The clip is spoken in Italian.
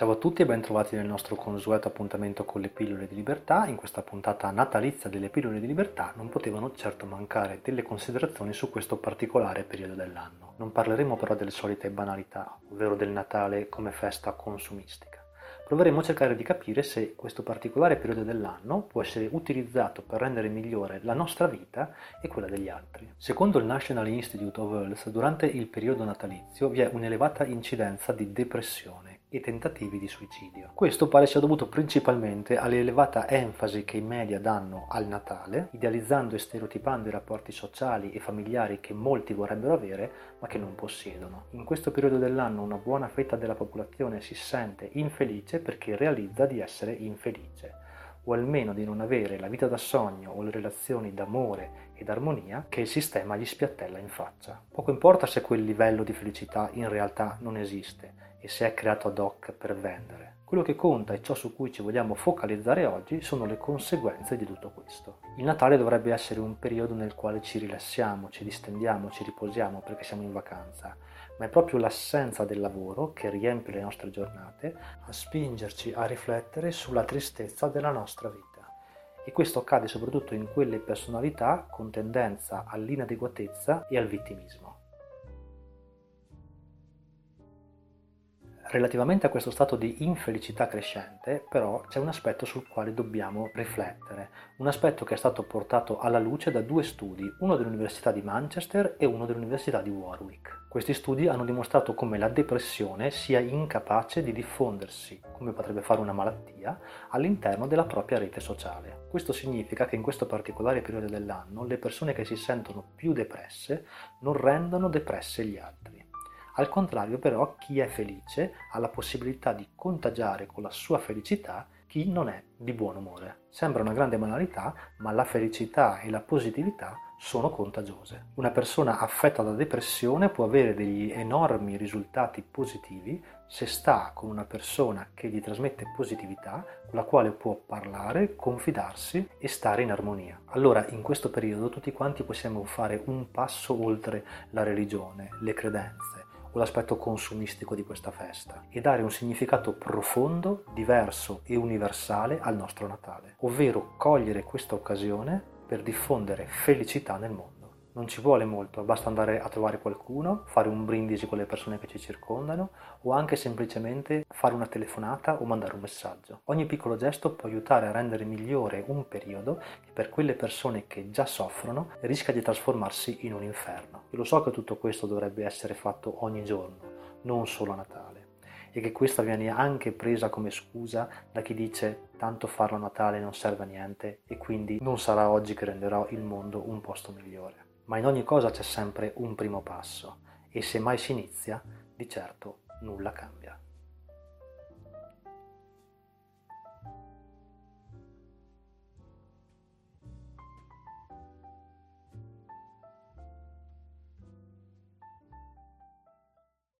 Ciao a tutti e ben trovati nel nostro consueto appuntamento con le pillole di libertà. In questa puntata natalizia delle pillole di libertà non potevano certo mancare delle considerazioni su questo particolare periodo dell'anno. Non parleremo però delle solite banalità, ovvero del Natale come festa consumistica proveremo a cercare di capire se questo particolare periodo dell'anno può essere utilizzato per rendere migliore la nostra vita e quella degli altri. Secondo il National Institute of Health, durante il periodo natalizio vi è un'elevata incidenza di depressione e tentativi di suicidio. Questo pare sia dovuto principalmente all'elevata enfasi che i media danno al Natale, idealizzando e stereotipando i rapporti sociali e familiari che molti vorrebbero avere ma che non possiedono. In questo periodo dell'anno una buona fetta della popolazione si sente infelice perché realizza di essere infelice o almeno di non avere la vita da sogno o le relazioni d'amore ed armonia che il sistema gli spiattella in faccia. Poco importa se quel livello di felicità in realtà non esiste, e se è creato ad hoc per vendere. Quello che conta e ciò su cui ci vogliamo focalizzare oggi sono le conseguenze di tutto questo. Il Natale dovrebbe essere un periodo nel quale ci rilassiamo, ci distendiamo, ci riposiamo perché siamo in vacanza, ma è proprio l'assenza del lavoro che riempie le nostre giornate a spingerci a riflettere sulla tristezza della nostra vita. E questo accade soprattutto in quelle personalità con tendenza all'inadeguatezza e al vittimismo. Relativamente a questo stato di infelicità crescente, però, c'è un aspetto sul quale dobbiamo riflettere, un aspetto che è stato portato alla luce da due studi, uno dell'Università di Manchester e uno dell'Università di Warwick. Questi studi hanno dimostrato come la depressione sia incapace di diffondersi, come potrebbe fare una malattia, all'interno della propria rete sociale. Questo significa che in questo particolare periodo dell'anno le persone che si sentono più depresse non rendono depresse gli altri. Al contrario però chi è felice ha la possibilità di contagiare con la sua felicità chi non è di buon umore. Sembra una grande banalità, ma la felicità e la positività sono contagiose. Una persona affetta da depressione può avere degli enormi risultati positivi se sta con una persona che gli trasmette positività, con la quale può parlare, confidarsi e stare in armonia. Allora in questo periodo tutti quanti possiamo fare un passo oltre la religione, le credenze o l'aspetto consumistico di questa festa e dare un significato profondo, diverso e universale al nostro Natale, ovvero cogliere questa occasione per diffondere felicità nel mondo. Non ci vuole molto, basta andare a trovare qualcuno, fare un brindisi con le persone che ci circondano o anche semplicemente fare una telefonata o mandare un messaggio. Ogni piccolo gesto può aiutare a rendere migliore un periodo che per quelle persone che già soffrono rischia di trasformarsi in un inferno. Io lo so che tutto questo dovrebbe essere fatto ogni giorno, non solo a Natale e che questa viene anche presa come scusa da chi dice tanto farlo a Natale non serve a niente e quindi non sarà oggi che renderò il mondo un posto migliore ma in ogni cosa c'è sempre un primo passo e se mai si inizia, di certo nulla cambia.